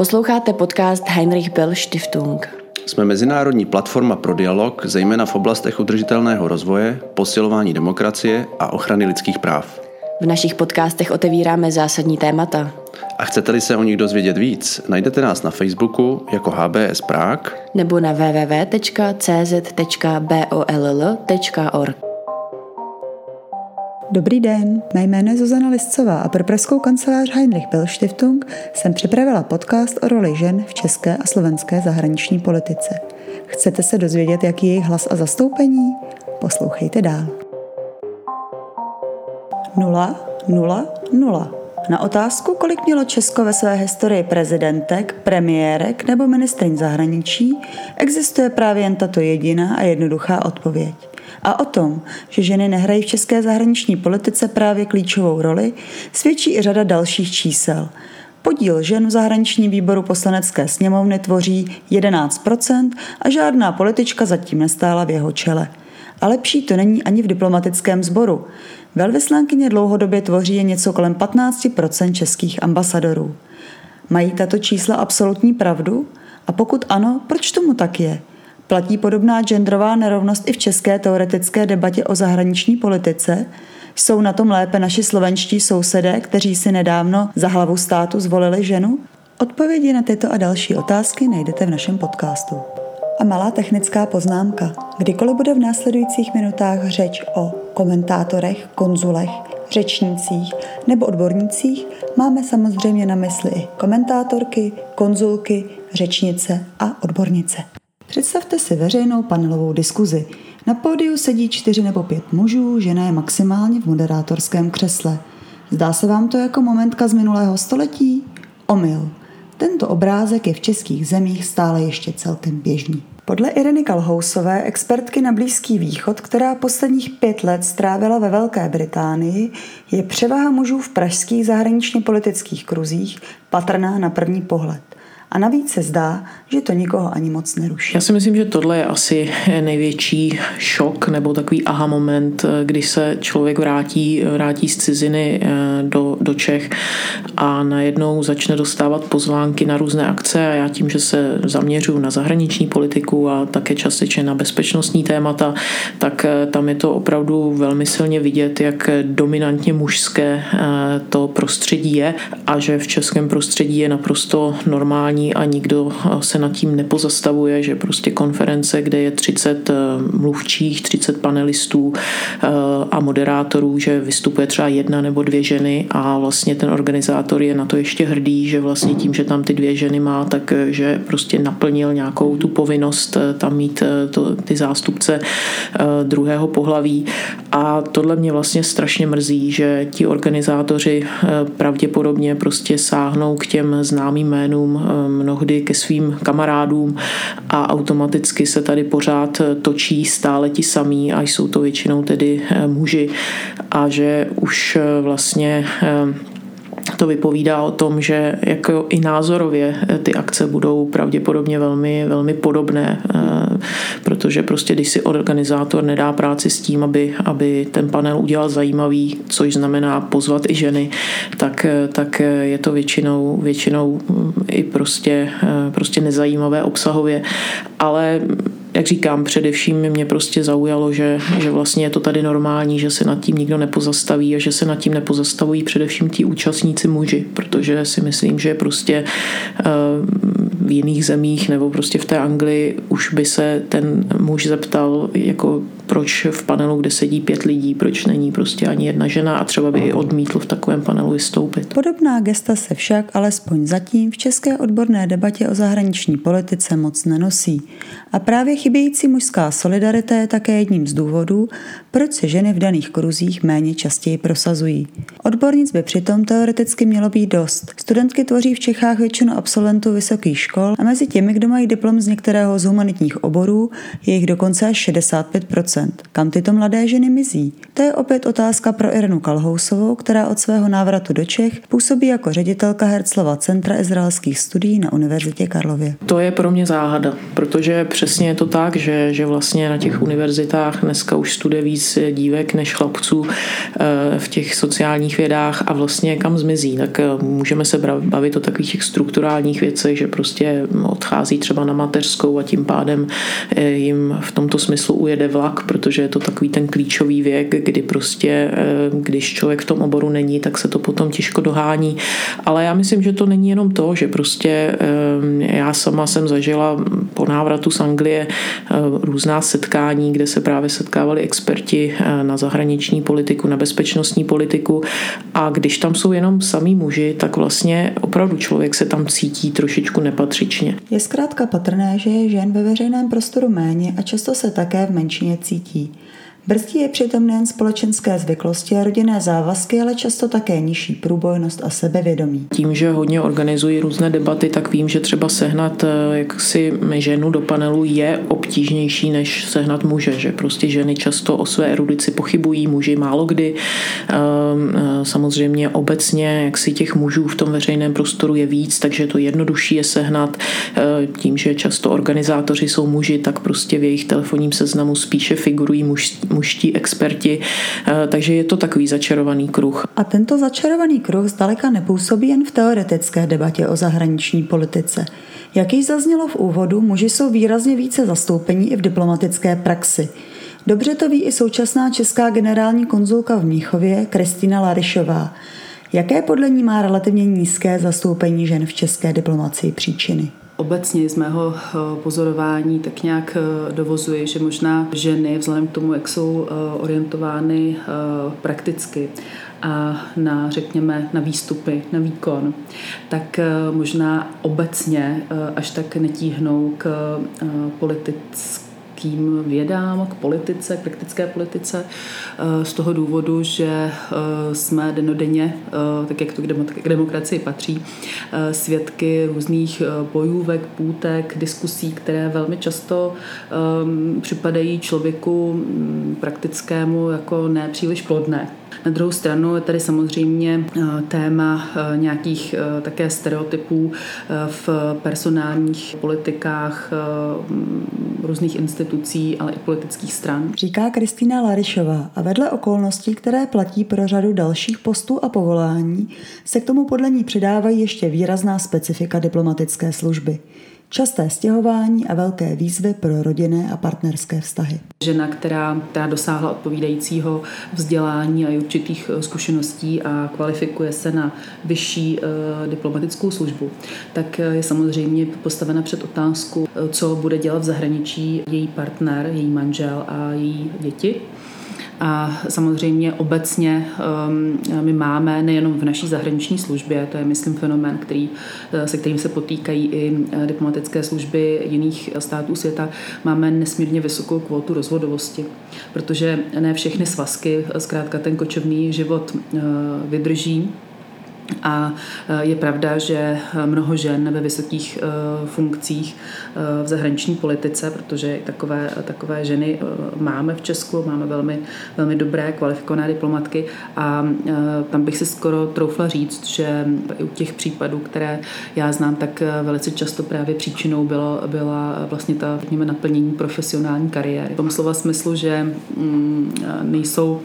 Posloucháte podcast Heinrich Bell Stiftung. Jsme mezinárodní platforma pro dialog, zejména v oblastech udržitelného rozvoje, posilování demokracie a ochrany lidských práv. V našich podcastech otevíráme zásadní témata. A chcete-li se o nich dozvědět víc, najdete nás na Facebooku jako HBS Prague nebo na www.cz.boll.org. Dobrý den, mé jméno je Zuzana Liscová a pro Pražskou kancelář Heinrich Bell Stiftung jsem připravila podcast o roli žen v české a slovenské zahraniční politice. Chcete se dozvědět, jaký je jejich hlas a zastoupení? Poslouchejte dál. 0, 0, 0. Na otázku, kolik mělo Česko ve své historii prezidentek, premiérek nebo ministrin zahraničí, existuje právě jen tato jediná a jednoduchá odpověď. A o tom, že ženy nehrají v české zahraniční politice právě klíčovou roli, svědčí i řada dalších čísel. Podíl žen v zahraničním výboru poslanecké sněmovny tvoří 11% a žádná politička zatím nestála v jeho čele. A lepší to není ani v diplomatickém sboru. Velvyslankyně dlouhodobě tvoří jen něco kolem 15% českých ambasadorů. Mají tato čísla absolutní pravdu? A pokud ano, proč tomu tak je? Platí podobná genderová nerovnost i v české teoretické debatě o zahraniční politice? Jsou na tom lépe naši slovenští sousedé, kteří si nedávno za hlavu státu zvolili ženu? Odpovědi na tyto a další otázky najdete v našem podcastu. A malá technická poznámka. Kdykoliv bude v následujících minutách řeč o komentátorech, konzulech, řečnících nebo odbornících, máme samozřejmě na mysli i komentátorky, konzulky, řečnice a odbornice. Představte si veřejnou panelovou diskuzi. Na pódiu sedí čtyři nebo pět mužů, žena je maximálně v moderátorském křesle. Zdá se vám to jako momentka z minulého století? Omyl. Tento obrázek je v českých zemích stále ještě celkem běžný. Podle Ireny Kalhousové, expertky na Blízký východ, která posledních pět let strávila ve Velké Británii, je převaha mužů v pražských zahraničně politických kruzích patrná na první pohled. A navíc se zdá, že to nikoho ani moc neruší. Já si myslím, že tohle je asi největší šok nebo takový aha moment, kdy se člověk vrátí, vrátí z ciziny eh, do, do Čech a najednou začne dostávat pozvánky na různé akce a já tím, že se zaměřuji na zahraniční politiku a také částečně na bezpečnostní témata, tak eh, tam je to opravdu velmi silně vidět, jak dominantně mužské eh, to prostředí je a že v českém prostředí je naprosto normální jednání a nikdo se nad tím nepozastavuje, že prostě konference, kde je 30 eh, mluvčích, 30 panelistů eh, a moderátorů, že vystupuje třeba jedna nebo dvě ženy a vlastně ten organizátor je na to ještě hrdý, že vlastně tím, že tam ty dvě ženy má, tak eh, prostě naplnil nějakou tu povinnost tam mít to, ty zástupce druhého pohlaví. A tohle mě vlastně strašně mrzí, že ti organizátoři pravděpodobně prostě sáhnou k těm známým jménům mnohdy ke svým kamarádům a automaticky se tady pořád točí stále ti samí a jsou to většinou tedy eh, muži. A že už eh, vlastně eh, to vypovídá o tom, že jako i názorově ty akce budou pravděpodobně velmi, velmi podobné, protože prostě když si organizátor nedá práci s tím, aby, aby ten panel udělal zajímavý, což znamená pozvat i ženy, tak, tak je to většinou, většinou i prostě, prostě nezajímavé obsahově. Ale jak říkám, především mě prostě zaujalo, že, že vlastně je to tady normální, že se nad tím nikdo nepozastaví a že se nad tím nepozastavují především ti účastníci muži, protože si myslím, že prostě eh, v jiných zemích nebo prostě v té Anglii už by se ten muž zeptal, jako proč v panelu, kde sedí pět lidí, proč není prostě ani jedna žena a třeba by i odmítl v takovém panelu vystoupit. Podobná gesta se však alespoň zatím v české odborné debatě o zahraniční politice moc nenosí. A právě chybějící mužská solidarita je také jedním z důvodů, proč se ženy v daných kruzích méně častěji prosazují. Odbornic by přitom teoreticky mělo být dost. Studentky tvoří v Čechách většinu absolventů vysokých škol a mezi těmi, kdo mají diplom z některého z humanitních oborů, je jich dokonce až 65 Kam tyto mladé ženy mizí? To je opět otázka pro Irenu Kalhousovou, která od svého návratu do Čech působí jako ředitelka Herclova Centra izraelských studií na Univerzitě Karlově. To je pro mě záhada, protože přesně je to tak, že, že vlastně na těch univerzitách dneska už studuje víc dívek než chlapců eh, v těch sociálních vědách a vlastně kam zmizí. Tak eh, můžeme se bavit o takových těch strukturálních věcech, že prostě odchází třeba na mateřskou a tím pádem eh, jim v tomto smyslu ujede vlak, protože je to takový ten klíčový věk, kdy prostě, když člověk v tom oboru není, tak se to potom těžko dohání. Ale já myslím, že to není jenom to, že prostě já sama jsem zažila po návratu z Anglie různá setkání, kde se právě setkávali experti na zahraniční politiku, na bezpečnostní politiku a když tam jsou jenom samý muži, tak vlastně opravdu člověk se tam cítí trošičku nepatřičně. Je zkrátka patrné, že je žen ve veřejném prostoru méně a často se také v menšině cítí. Siki Brzdí je přitom nejen společenské zvyklosti a rodinné závazky, ale často také nižší průbojnost a sebevědomí. Tím, že hodně organizují různé debaty, tak vím, že třeba sehnat eh, jaksi ženu do panelu je obtížnější než sehnat muže, že prostě ženy často o své erudici pochybují, muži málo kdy. Ehm, eh, samozřejmě obecně, jak si těch mužů v tom veřejném prostoru je víc, takže to jednodušší je sehnat. Eh, tím, že často organizátoři jsou muži, tak prostě v jejich telefonním seznamu spíše figurují muž, mužští experti, eh, takže je to takový začarovaný kruh. A tento začarovaný kruh zdaleka nepůsobí jen v teoretické debatě o zahraniční politice. Jak již zaznělo v úvodu, muži jsou výrazně více zastoupení i v diplomatické praxi. Dobře to ví i současná česká generální konzulka v Míchově Kristýna Larišová. Jaké podle ní má relativně nízké zastoupení žen v české diplomacii příčiny? Obecně z mého eh, pozorování tak nějak eh, dovozuji, že možná ženy, vzhledem k tomu, jak jsou eh, orientovány prakticky, a na, řekněme, na výstupy, na výkon, tak možná obecně až tak netíhnou k politické praktickým vědám, k politice, k praktické politice, eh, z toho důvodu, že eh, jsme denodenně, eh, tak jak to k demokracii patří, svědky různých bojůvek, půtek, diskusí, které velmi často připadají člověku mm, praktickému jako nepříliš plodné. Na druhou stranu je tady samozřejmě téma nějakých také stereotypů v personálních politikách různých institucí, ale i politických stran. Říká Kristýna Larišová a vedle okolností, které platí pro řadu dalších postů a povolání, se k tomu podle ní přidávají ještě výrazná specifika diplomatické služby časté stěhování a velké výzvy pro rodinné a partnerské vztahy. Žena, která, která dosáhla odpovídajícího vzdělání a určitých eh, zkušeností a kvalifikuje se na vyšší uh, diplomatickou službu, tak eh, je samozřejmě postavena před otázku, co bude dělat v zahraničí její partner, její manžel a její děti. A samozřejmě obecně um, my máme nejenom v naší zahraniční službě, to je myslím fenomén, který, eh, se kterým se potýkají i eh, diplomatické služby jiných států světa, máme nesmírně vysokou kvotu rozvodovosti, protože ne všechny svazky zkrátka ten kočovný život eh, vydrží a e, je pravda, že mnoho žen ve vysokých e, funkcích e, v zahraniční politice, protože takové, takové ženy máme v Česku, máme velmi, velmi dobré kvalifikované diplomatky a tam bych si skoro troufla říct, že u těch případů, které já znám, tak velice často právě příčinou bylo, byla vlastně ta řekněme, naplnění profesionální kariéry. V tom slova smyslu, že mm, nejsou,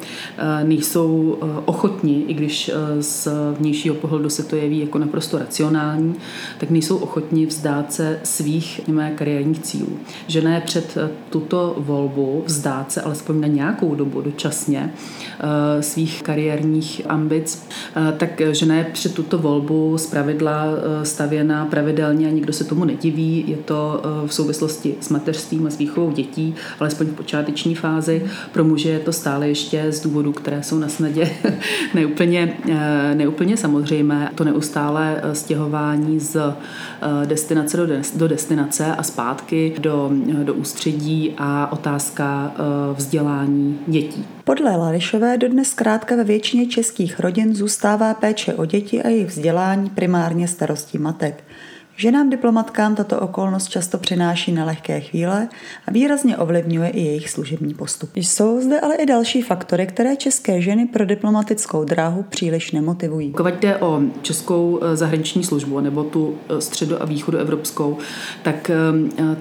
nejsou ochotní, i když z vnějšího svého pohledu se to jeví jako naprosto racionální, tak nejsou ochotni vzdát se svých němé kariérních cílů. Žena je před eh, tuto volbu vzdát se alespoň na nějakou dobu dočasně eh, svých kariérních ambic, eh, tak žena je před tuto volbu z pravidla stavěna pravidelně a nikdo se tomu nediví. Je to v souvislosti s mateřstvím a s výchovou dětí, alespoň v počáteční fázi. Pro muže je to stále ještě z důvodů, které jsou na snadě neúplně, neúplně samozřejmě samozřejmé to neustále eh, stěhování z eh, destinace do, do destinace a zpátky do, eh, do ústředí a otázka vzdělání dětí. Podle Larišové dodnes zkrátka ve většině českých rodin zůstává péče o děti a jejich vzdělání primárně starostí matek. Ženám diplomatkám tato okolnost často přináší na lehké chvíle a výrazně ovlivňuje i jejich služební postup. Jsou zde ale i další faktory, které české ženy pro diplomatickou dráhu příliš nemotivují. Pokud jde o českou eh, zahraniční službu nebo tu eh, středo- a východoevropskou, tak eh,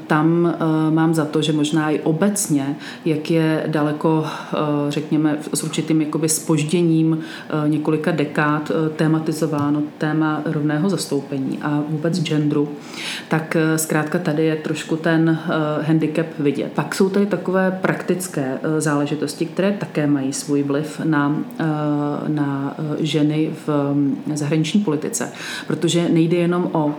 tam mám za to, že možná i obecně, jak je daleko, řekněme, s určitým jakoby spožděním několika dekád tématizováno téma rovného zastoupení a vůbec gender genderu, tak eh, zkrátka tady je trošku ten eh, handicap vidět. Pak jsou tady takové praktické eh, záležitosti, které také mají svůj vliv na, na ženy v mm, zahraniční politice, protože nejde jenom o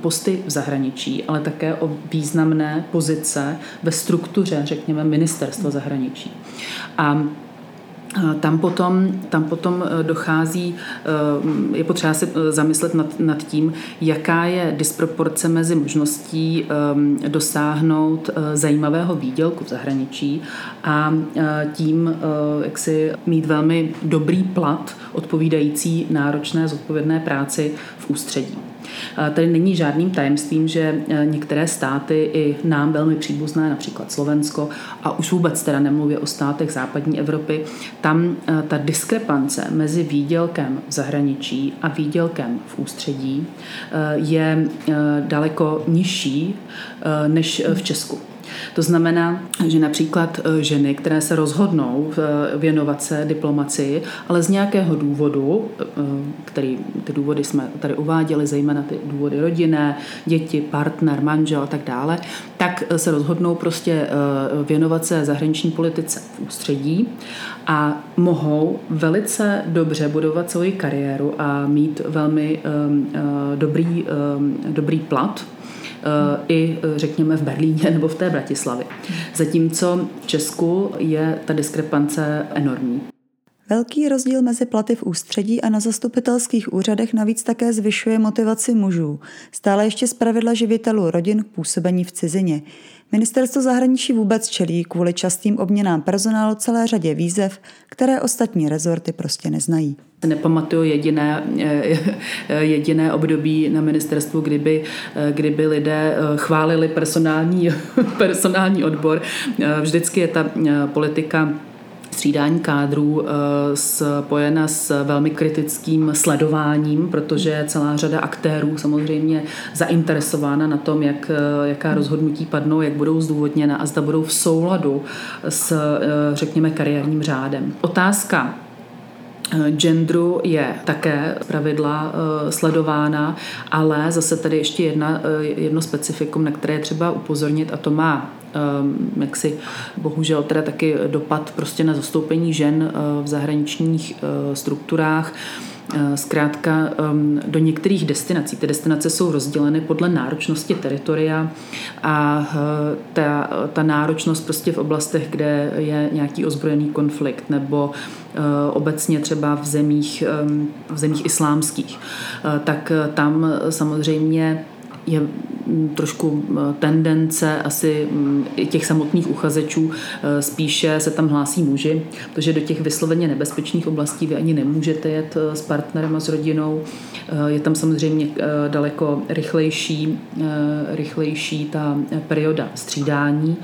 posty v zahraničí, ale také o významné pozice ve struktuře, řekněme, ministerstva zahraničí. A tam potom, tam potom eh, dochází, eh, je potřeba se eh, zamyslet nad, nad tím, jaká je disproporce mezi možností dosáhnout zajímavého výdělku v zahraničí a tím, jak si mít velmi dobrý plat odpovídající náročné zodpovědné práci v ústředí. Tady není žádným tajemstvím, že e, některé státy i nám velmi příbuzné, například Slovensko, a už vůbec teda nemluvě o státech západní Evropy, tam e, ta diskrepance mezi výdělkem v zahraničí a výdělkem v ústředí e, je daleko nižší než v Česku. To znamená, že například e, ženy, které se rozhodnou e, věnovat se diplomacii, ale z nějakého důvodu, e, který ty důvody jsme tady uváděli, zejména ty důvody rodinné, děti, partner, manžel a tak dále, tak se rozhodnou prostě věnovat se zahraniční politice v ústředí a mohou velice dobře budovat svoji kariéru a mít velmi dobrý, dobrý plat. Eh, i eh, řekněme v Berlíně nebo v té Bratislavě. Zatímco v Česku je ta diskrepance enormní. Velký rozdíl mezi platy v ústředí a na zastupitelských úřadech navíc také zvyšuje motivaci mužů, stále ještě zpravidla živitelů rodin k působení v cizině. Ministerstvo zahraničí vůbec čelí kvůli častým obměnám personálu celé řadě výzev, které ostatní rezorty prostě neznají. Nepamatuju jediné, eh, jediné období na ministerstvu, kdyby, eh, kdyby lidé eh, chválili personální, personální odbor. Vždycky je ta politika střídání kádrů eh, spojena s velmi kritickým sledováním, protože celá řada aktérů samozřejmě zainteresována na tom, jak, eh, jaká rozhodnutí padnou, jak budou zdůvodněna a zda budou v souladu s, eh, řekněme, kariérním řádem. Otázka genderu je také pravidla sledována, ale zase tady ještě jedna, jedno specifikum, na které je třeba upozornit a to má Ehm, jaksi bohužel teda taky dopad prostě na zastoupení žen eh, v zahraničních eh, strukturách. Eh, zkrátka ehm, do některých destinací. Ty destinace jsou rozděleny podle náročnosti teritoria a ta, ta náročnost prostě v oblastech, kde je nějaký ozbrojený konflikt nebo obecně třeba v zemích, ehm, v zemích islámských, tak tam samozřejmě je mm, trošku mm, tendence asi mm, těch samotných uchazečů e, spíše se tam hlásí muži, protože do těch vysloveně nebezpečných oblastí vy ani nemůžete jet e, s partnerem a s rodinou. Je tam samozřejmě daleko rychlejší, rychlejší ta perioda střídání,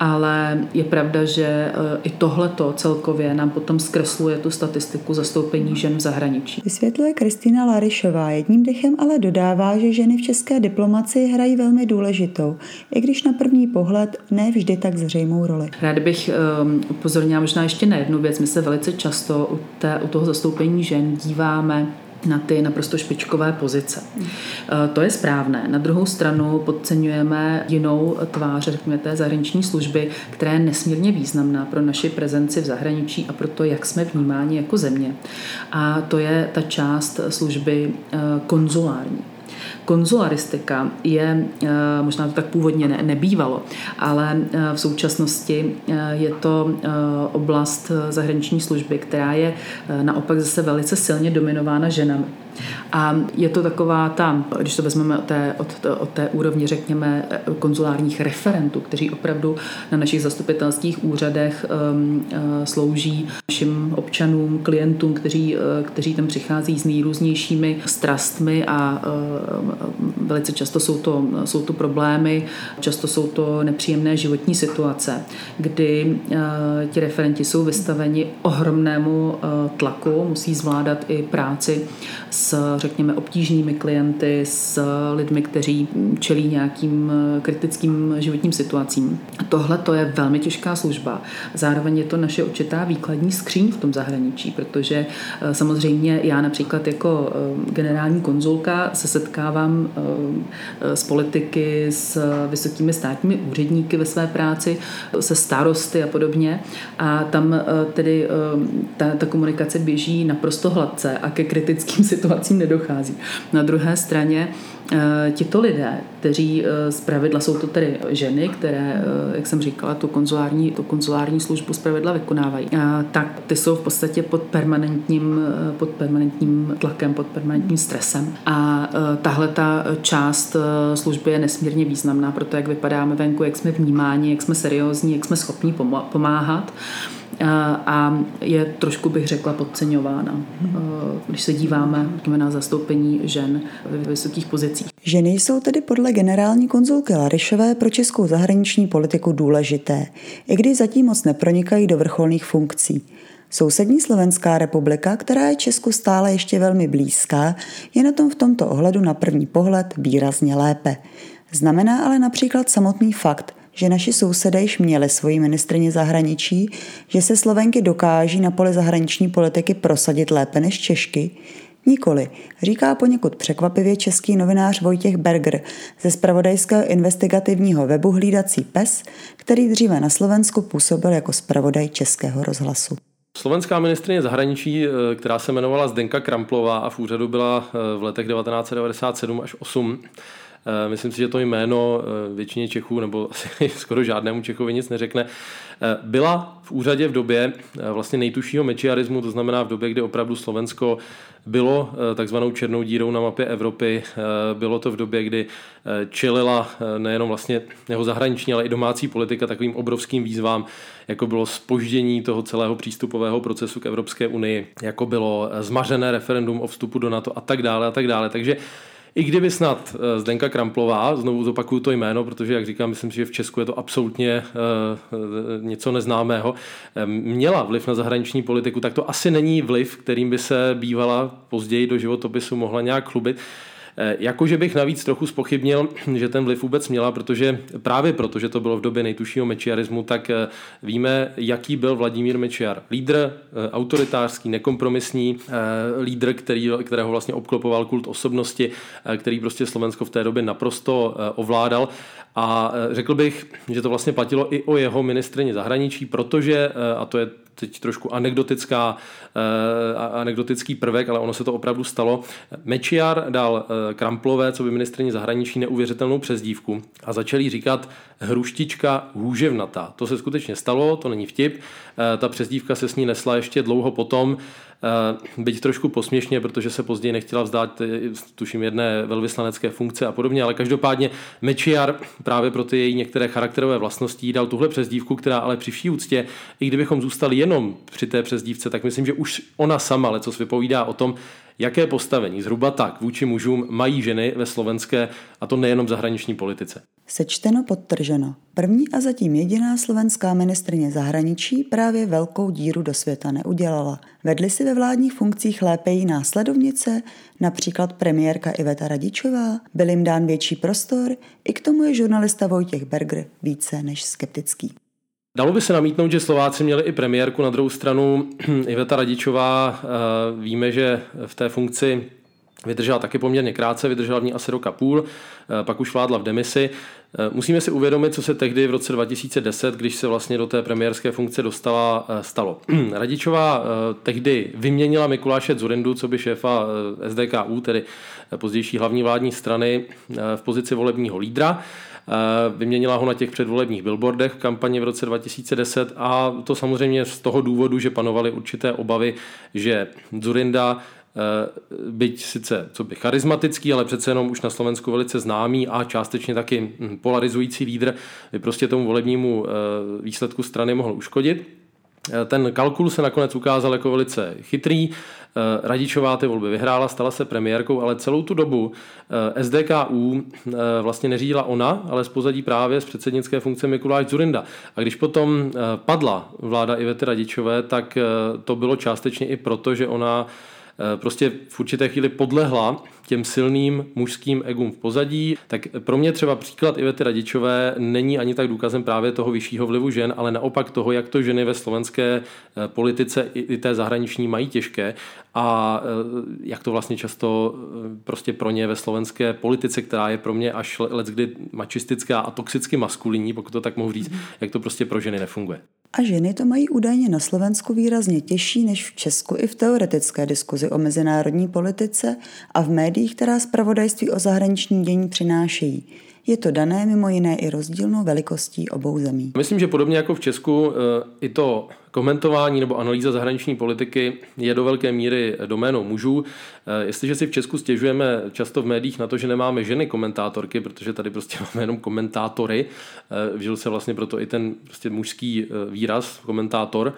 ale je pravda, že i tohleto celkově nám potom zkresluje tu statistiku zastoupení žen v zahraničí. Vysvětluje Kristýna Larišová. Jedním dechem ale dodává, že ženy v české diplomacii diplomacii hrají velmi důležitou, i když na první pohled ne vždy tak zřejmou roli. Rád bych um, upozornila možná ještě na jednu věc. My se velice často u, té, u toho zastoupení žen díváme na ty naprosto špičkové pozice. Eh, to je správné. Na druhou stranu podceňujeme jinou tvář, řekněme, té zahraniční služby, která je nesmírně významná pro naši prezenci v zahraničí a pro to, jak jsme vnímáni jako země. A to je ta část služby eh, konzulární. Konzularistika je, eh, možná to tak původně ne, nebývalo, ale eh, v současnosti eh, je to oblast zahraniční služby, která je naopak zase velice silně dominována ženami. A je to taková ta, když to vezmeme od té, od, od té úrovně, řekněme, konzulárních referentů, kteří opravdu na našich zastupitelských úřadech um, uh, slouží našim občanům, klientům, kteří, uh, kteří tam přichází s nejrůznějšími strastmi a velice často jsou to, jsou to problémy, často jsou to nepříjemné životní situace, kdy ti referenti jsou vystaveni ohromnému tlaku, musí zvládat i práci s, řekněme, obtížnými klienty, s lidmi, kteří čelí nějakým kritickým životním situacím. Tohle to je velmi těžká služba. Zároveň je to naše určitá výkladní skříň v tom zahraničí, protože samozřejmě já například jako generální konzulka se setkávám s politiky, s vysokými státními úředníky ve své práci, se starosty a podobně. A tam tedy ta, ta komunikace běží naprosto hladce a ke kritickým situacím nedochází. Na druhé straně Eh, tito lidé, kteří eh, z pravidla jsou to tedy ženy, které, eh, jak jsem říkala, tu konzulární, tu konzulární službu z pravidla vykonávají, tak ty jsou v podstatě pod permanentním, pod permanentním tlakem, pod permanentním stresem. A tahle ta část služby je nesmírně významná pro to, jak vypadáme venku, jak jsme vnímáni, jak jsme seriózní, jak jsme schopni pomáhat a je trošku, bych řekla, podceňována, když se díváme na zastoupení žen ve vysokých pozicích. Ženy jsou tedy podle generální konzulky Larišové pro českou zahraniční politiku důležité, i když zatím moc nepronikají do vrcholných funkcí. Sousední Slovenská republika, která je Česku stále ještě velmi blízká, je na tom v tomto ohledu na první pohled výrazně lépe. Znamená ale například samotný fakt, že naši sousedé již měli svoji ministrině zahraničí, že se Slovenky dokáží na poli zahraniční politiky prosadit lépe než Češky? Nikoli, říká poněkud překvapivě český novinář Vojtěch Berger ze spravodajského investigativního webu Hlídací pes, který dříve na Slovensku působil jako spravodaj Českého rozhlasu. Slovenská ministrině zahraničí, eh, která se jmenovala Zdenka Kramplová a v úřadu byla eh, v letech 1997 až 8, Eh, myslím si, že to jméno eh, většině Čechů, nebo asi skoro žádnému Čechovi nic neřekne. Eh, byla v úřadě v době vlastně nejtušího mečiarismu, to znamená v době, kdy opravdu Slovensko bylo takzvanou černou dírou na mapě Evropy. Bylo to v době, kdy čelila nejenom vlastně jeho zahraniční, ale i domácí politika takovým obrovským výzvám, jako bylo spoždění toho celého přístupového procesu k Evropské unii, jako bylo zmařené referendum o vstupu do NATO a tak dále a tak dále. Takže i kdyby snad eh, Zdenka Kramplová, znovu zopakuju to jméno, protože, jak říkám, myslím si, že v Česku je to absolutně uh, něco neznámého, měla vliv na zahraniční politiku, tak to asi není vliv, kterým by se bývala později do životopisu mohla nějak chlubit. Eh, jakože bych navíc trochu spochybnil, že ten vliv vůbec měla, protože právě proto, že to bylo v době nejtušího mečiarismu, tak eh, víme, jaký byl Vladimír Mečiar. Lídr eh, autoritářský, nekompromisní, lídr, který, kterého vlastně obklopoval kult osobnosti, který prostě Slovensko v té době naprosto ovládal. A řekl bych, že to vlastně platilo i o jeho ministrině zahraničí, protože, a to je teď trošku anekdotická, anekdotický prvek, ale ono se to opravdu stalo. Mečiar dal Kramplové, co by ministrině zahraničí, neuvěřitelnou přezdívku a začali říkat hruštička hůževnatá. To se skutečně stalo, to není vtip. Uh, ta přezdívka se s ní nesla ještě dlouho potom. Eh, byť trošku posměšně, protože se později nechtěla vzdát, eh, tuším, jedné velvyslanecké funkce a podobně, ale každopádně Mečiar právě pro ty její některé charakterové vlastnosti dal tuhle přezdívku, která ale při vší úctě, i kdybychom zůstali jenom při té přezdívce, tak myslím, že už ona sama, ale co vypovídá o tom, jaké postavení zhruba tak vůči mužům mají ženy ve slovenské, a to nejenom zahraniční politice. Sečteno podtrženo. První a zatím jediná slovenská ministrině zahraničí právě velkou díru do světa neudělala. Vedli si ve vládních funkcích lépe jí následovnice, například premiérka Iveta Radičová, byl jim dán větší prostor, i k tomu je žurnalista Vojtěch Berger více než skeptický. Dalo by se namítnout, že Slováci měli i premiérku, na druhou stranu Iveta Radičová, eh, víme, že v té funkci Vydržela taky poměrně krátce, vydržela v ní asi roka půl, eh, pak už vládla v demisi. Eh, musíme si uvědomit, co se tehdy v roce 2010, když se vlastně do té premiérské funkce dostala, stalo. Radičová tehdy vyměnila Mikuláše Zurindu, co by šéfa SDKU, tedy pozdější hlavní vládní strany, v pozici volebního lídra. Vyměnila ho na těch předvolebních billboardech v kampani v roce 2010 a to samozřejmě z toho důvodu, že panovaly určité obavy, že Zurinda eh, byť sice co by charismatický, ale přece jenom už na Slovensku velice známý a částečně taky hm, polarizující lídr, by prostě tomu volebnímu eh, výsledku strany mohl uškodit. Ten kalkul se nakonec ukázal jako velice chytrý. Radičová ty volby vyhrála, stala se premiérkou, ale celou tu dobu SDKU vlastně neřídila ona, ale z pozadí právě z předsednické funkce Mikuláš Zurinda. A když potom padla vláda Ivety Radičové, tak to bylo částečně i proto, že ona Eh, prostě v určité chvíli podlehla těm silným mužským egům v pozadí, tak pro mě třeba příklad Ivety Radičové není ani tak důkazem právě toho vyššího vlivu žen, ale naopak toho, jak to ženy ve slovenské eh, politice i té zahraniční mají těžké a eh, jak to vlastně často prostě pro ně ve slovenské politice, která je pro mě až leckdy mačistická a toxicky maskulinní, pokud to tak mohu říct, jak to prostě pro ženy nefunguje. A ženy to mají údajně na Slovensku výrazně těžší než v Česku i v teoretické diskuzi o mezinárodní politice a v médiích, která zpravodajství o zahraniční dění přinášejí. Je to dané mimo jiné i rozdílnou velikostí obou zemí. Myslím, že podobně jako v Česku eh, i to komentování nebo analýza zahraniční politiky je do velké míry doménou mužů. Eh, jestliže si v Česku stěžujeme často v médiích na to, že nemáme ženy komentátorky, protože tady prostě máme jenom komentátory, eh, vžil se vlastně proto i ten prostě mužský výraz komentátor,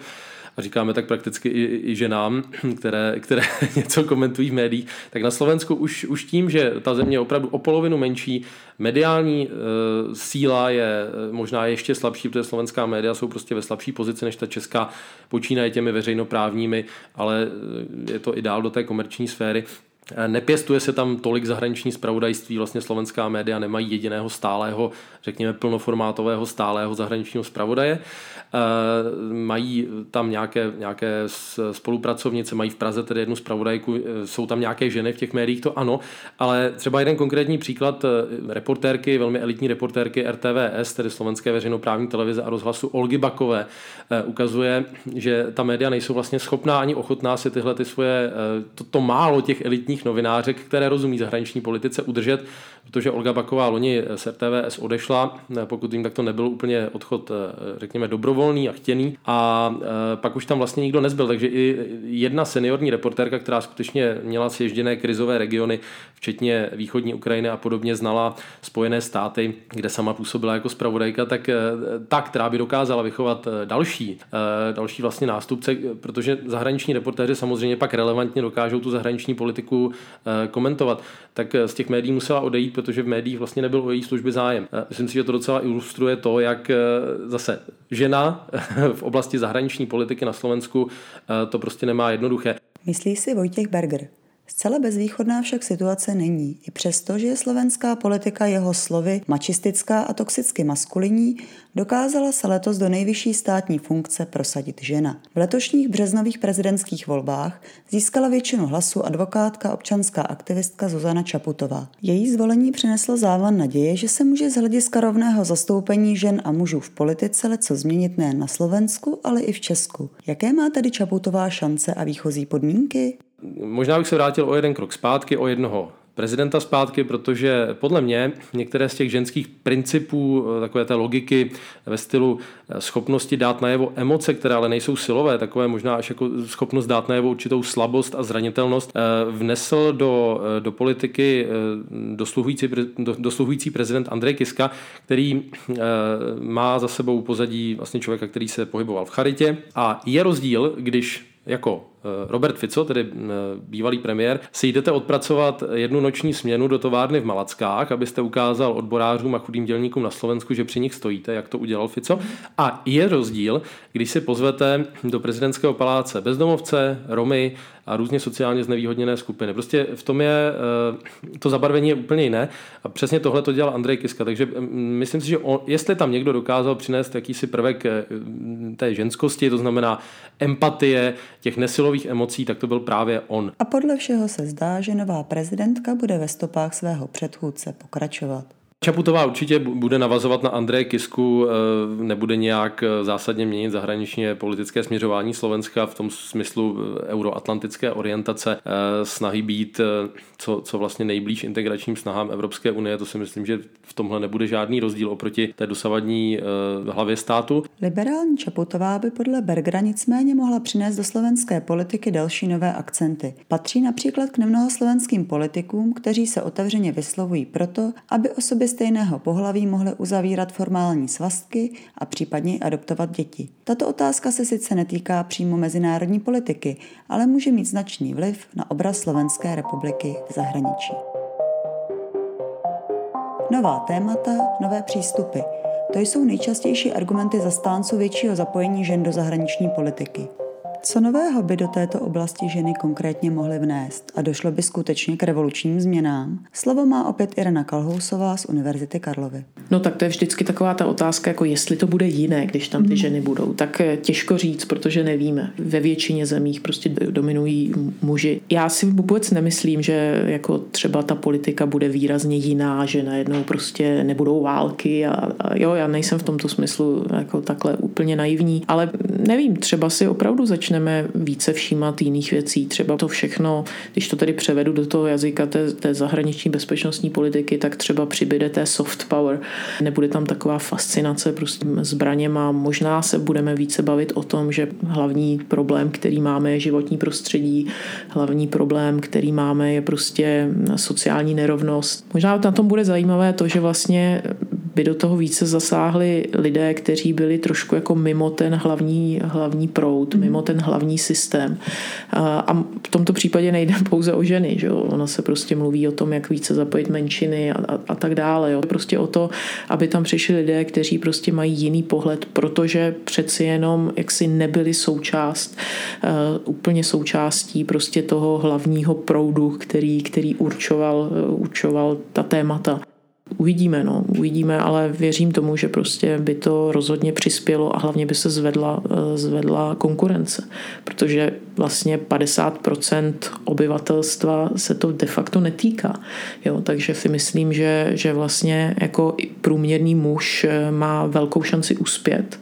a říkáme tak prakticky i, i ženám, které, které něco komentují v médiích, tak na Slovensku už, už tím, že ta země je opravdu o polovinu menší, mediální e, síla je e, možná ještě slabší, protože slovenská média jsou prostě ve slabší pozici než ta česká, počínaje těmi veřejnoprávními, ale e, je to i dál do té komerční sféry, Nepěstuje se tam tolik zahraniční spravodajství, vlastně slovenská média nemají jediného stálého, řekněme plnoformátového stálého zahraničního zpravodaje. Eh, mají tam nějaké, nějaké spolupracovnice, mají v Praze tedy jednu zpravodajku, eh, jsou tam nějaké ženy v těch médiích, to ano, ale třeba jeden konkrétní příklad eh, reportérky, velmi elitní reportérky RTVS, tedy Slovenské veřejnoprávní televize a rozhlasu Olgy Bakové, ukazuje, že ta média nejsou vlastně schopná ani ochotná si tyhle ty svoje, to, to málo těch elitních novinářek, které rozumí zahraniční politice, udržet, protože Olga Baková loni z RTVS odešla, pokud jim tak to nebyl úplně odchod, řekněme, dobrovolný, a chtěný. A e, pak už tam vlastně nikdo nezbyl, takže i jedna seniorní reportérka, která skutečně měla sježděné krizové regiony, včetně východní Ukrajiny a podobně, znala Spojené státy, kde sama působila jako zpravodajka, tak ta, která by dokázala vychovat další, další vlastně nástupce, protože zahraniční reportéři samozřejmě pak relevantně dokážou tu zahraniční politiku komentovat, tak z těch médií musela odejít, protože v médiích vlastně nebyl o její služby zájem. Myslím si, že to docela ilustruje to, jak zase žena v oblasti zahraniční politiky na Slovensku eh, to prostě nemá jednoduché. Myslí si Vojtěch Berger. Zcela bezvýchodná však situace není, i přesto, že je slovenská politika jeho slovy mačistická a toxicky maskulinní, dokázala se letos do nejvyšší státní funkce prosadit žena. V letošních březnových prezidentských volbách získala většinu hlasu advokátka občanská aktivistka Zuzana Čaputová. Její zvolení přineslo závan naděje, že se může z hlediska rovného zastoupení žen a mužů v politice leco změnit nejen na Slovensku, ale i v Česku. Jaké má tedy Čaputová šance a výchozí podmínky? Možná bych se vrátil o jeden krok zpátky, o jednoho prezidenta zpátky, protože podle mě některé z těch ženských principů, eh, takové té logiky ve stylu eh, schopnosti dát najevo emoce, které ale nejsou silové, takové možná až jako schopnost dát najevo určitou slabost a zranitelnost, eh, vnesl do, do politiky dosluhující, dosluhující prezident Andrej Kiska, který má za sebou pozadí vlastně člověka, který se pohyboval v charitě. A je rozdíl, když jako Robert Fico, tedy eh, bývalý premiér, si jdete odpracovat jednu noční směnu do továrny v Malackách, abyste ukázal odborářům a chudým dělníkům na Slovensku, že při nich stojíte, jak to udělal Fico. A je rozdíl, když si pozvete do prezidentského paláce bezdomovce, Romy a různě sociálně znevýhodněné skupiny. Prostě v tom je eh, to zabarvení je úplně jiné a přesně tohle to dělal Andrej Kiska. Takže mm, myslím si, že on, jestli tam někdo dokázal přinést jakýsi prvek té ženskosti, to znamená empatie, těch nesilových emocí, tak to byl právě on. A podle všeho se zdá, že nová prezidentka bude ve stopách svého předchůdce pokračovat. Čaputová určitě bude navazovat na Andreje Kisku, eh, nebude nějak eh, zásadně měnit zahraničně politické směřování Slovenska v tom smyslu eh, euroatlantické orientace, snahy být co, co vlastně nejblíž integračním snahám Evropské unie. To si myslím, že v tomhle nebude žádný rozdíl oproti té dosavadní hlavě státu. Liberální Čaputová by podle Bergera nicméně mohla přinést do slovenské politiky další nové akcenty. Patří například k nemnoha slovenským politikům, kteří se otevřeně vyslovují proto, aby osoby stejného pohlaví mohly uzavírat formální svazky a případně adoptovat děti. Tato otázka se sice netýká přímo mezinárodní politiky, ale může mít značný vliv na obraz Slovenské republiky v zahraničí. Nová témata, nové přístupy – to jsou nejčastější argumenty zastánců většího zapojení žen do zahraniční politiky. Co nového by do této oblasti ženy konkrétně mohly vnést a došlo by skutečně k revolučním změnám? Slovo má opět Irena Kalhousová z Univerzity Karlovy. No tak to je vždycky taková ta otázka, jako jestli to bude jiné, když tam ty hmm. ženy budou. Tak eh, těžko říct, protože nevíme. Ve většině zemích prostě dominují muži. Já si vůbec nemyslím, že jako třeba ta politika bude výrazně jiná, že najednou prostě nebudou války a, a jo, já nejsem v tomto smyslu jako takhle úplně naivní, ale nevím, třeba si opravdu začne začneme více všímat jiných věcí. Třeba to všechno, když to tedy převedu do toho jazyka té, té zahraniční bezpečnostní politiky, tak třeba přibyde té soft power. Nebude tam taková fascinace prostě zbraněma. Možná se budeme více bavit o tom, že hlavní problém, který máme, je životní prostředí. Hlavní problém, který máme, je prostě sociální nerovnost. Možná na tom bude zajímavé to, že vlastně by do toho více zasáhli lidé, kteří byli trošku jako mimo ten hlavní, hlavní proud, mm. mimo ten hlavní systém. A v tomto případě nejde pouze o ženy, že jo? Ono se prostě mluví o tom, jak více zapojit menšiny a, a, a tak dále. Jo? Prostě o to, aby tam přišli lidé, kteří prostě mají jiný pohled, protože přeci jenom jaksi nebyli součást, uh, úplně součástí prostě toho hlavního proudu, který, který určoval, uh, určoval ta témata. Uvidíme, no, uvidíme, ale věřím tomu, že prostě by to rozhodně přispělo a hlavně by se zvedla, eh, zvedla konkurence, protože vlastně 50% obyvatelstva se to de facto netýká. Jo, takže si myslím, že, že vlastně jako průměrný muž eh, má velkou šanci uspět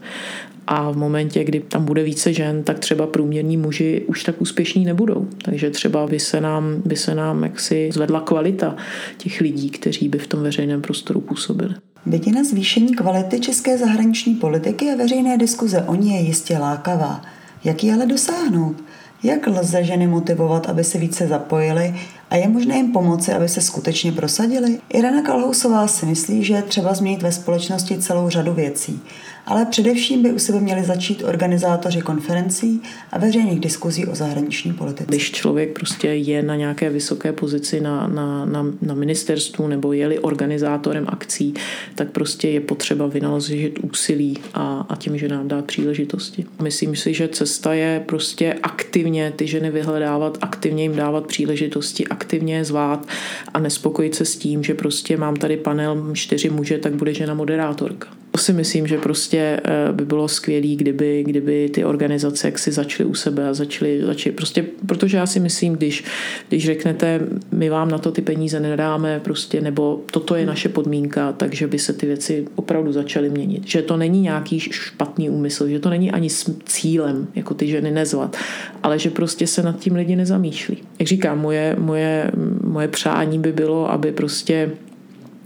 a v momentě, kdy tam bude více žen, tak třeba průměrní muži už tak úspěšní nebudou. Takže třeba by se nám, by se nám jaksi zvedla kvalita těch lidí, kteří by v tom veřejném prostoru působili. Vidina zvýšení kvality české zahraniční politiky a veřejné diskuze o ní je jistě lákavá. Jak ji ale dosáhnout? Jak lze ženy motivovat, aby se více zapojily a je možné jim pomoci, aby se skutečně prosadili? Irena Kalhousová si myslí, že je třeba změnit ve společnosti celou řadu věcí ale především by u sebe měli začít organizátoři konferencí a veřejných diskuzí o zahraniční politice. Když člověk prostě je na nějaké vysoké pozici na, na, na, na ministerstvu nebo je-li organizátorem akcí, tak prostě je potřeba vynaložit úsilí a, a tím, že nám dá příležitosti. Myslím si, že cesta je prostě aktivně ty ženy vyhledávat, aktivně jim dávat příležitosti, aktivně zvát a nespokojit se s tím, že prostě mám tady panel čtyři muže, tak bude žena moderátorka. To si myslím, že prostě eh, by bylo skvělé, kdyby, kdyby ty organizace jak si začaly u sebe a začaly, začaly prostě, protože já si myslím, když, když řeknete, my vám na to ty peníze nedáme, prostě, nebo toto je naše podmínka, takže by se ty věci opravdu začaly měnit. Že to není nějaký špatný úmysl, že to není ani s cílem, jako ty ženy nezvat, ale že prostě se nad tím lidi nezamýšlí. Jak říkám, moje, moje, moje přání by bylo, aby prostě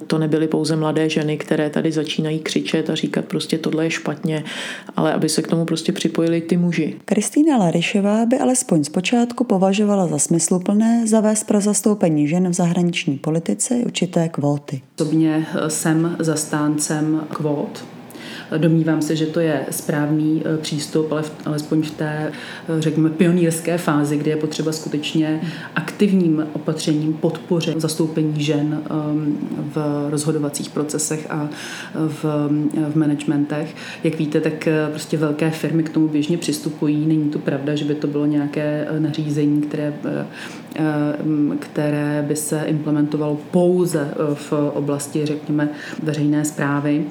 to nebyly pouze mladé ženy, které tady začínají křičet a říkat prostě tohle je špatně, ale aby se k tomu prostě připojili ty muži. Kristýna Larišová by alespoň zpočátku považovala za smysluplné zavést pro zastoupení žen v zahraniční politice určité kvóty. Osobně jsem zastáncem kvót, Domnívám se, že to je správný eh, přístup, ale alespoň v té, eh, řekněme, pionýrské fázi, kdy je potřeba skutečně aktivním opatřením podpořit zastoupení žen ehm, v rozhodovacích procesech a v, v managementech. Jak víte, tak eh, prostě velké firmy k tomu běžně přistupují. Není to pravda, že by to bylo nějaké nařízení, které které by se implementovalo pouze v oblasti, řekněme, veřejné zprávy.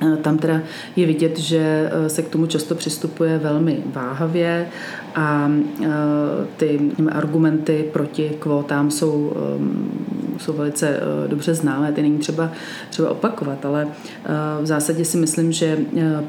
Eh, tam teda je vidět, že eh, se k tomu často přistupuje velmi váhavě a eh, ty argumenty proti kvótám jsou, jsou velice dobře známé, ty není třeba, třeba opakovat, ale v zásadě si myslím, že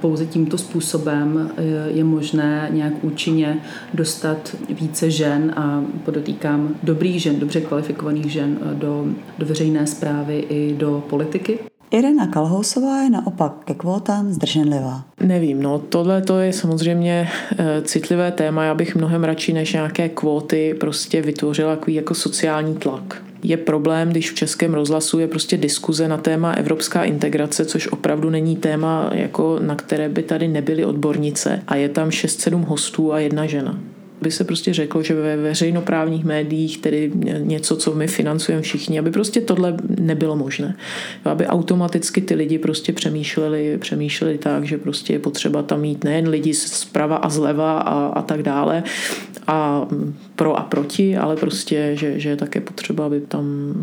pouze tímto způsobem je možné nějak účinně dostat více žen a podotýkám dobrých žen, dobře kvalifikovaných žen do, do veřejné zprávy i do politiky. Irena Kalhousová je naopak ke kvótám zdrženlivá. Nevím, no tohle to je samozřejmě e, citlivé téma. Já bych mnohem radši než nějaké kvóty prostě vytvořila takový jako sociální tlak. Je problém, když v českém rozhlasu je prostě diskuze na téma evropská integrace, což opravdu není téma, jako na které by tady nebyly odbornice a je tam 6-7 hostů a jedna žena by se prostě řeklo, že ve veřejnoprávních médiích, tedy něco, co my financujeme všichni, aby prostě tohle nebylo možné. Aby automaticky ty lidi prostě přemýšleli, přemýšleli tak, že prostě je potřeba tam mít nejen lidi zprava a zleva a, a tak dále a pro a proti, ale prostě, že, že je také potřeba, aby tam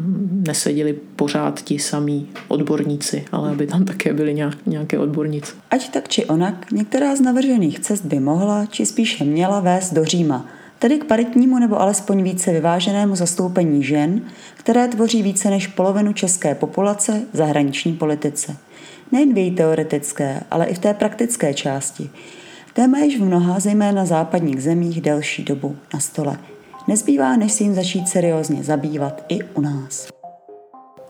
neseděli pořád ti samí odborníci, ale aby tam také byly nějak, nějaké odbornice. Ať tak či onak, některá z navržených cest by mohla, či spíše měla vést do Říma, tedy k paritnímu nebo alespoň více vyváženému zastoupení žen, které tvoří více než polovinu české populace v zahraniční politice. Nejen v její teoretické, ale i v té praktické části. Téma již v mnoha, zejména západních zemích, delší dobu na stole. Nezbývá, než si jim začít seriózně zabývat i u nás.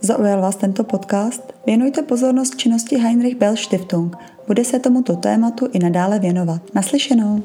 Zaujal vás tento podcast? Věnujte pozornost činnosti Heinrich Bell Stiftung. Bude se tomuto tématu i nadále věnovat. Naslyšenou.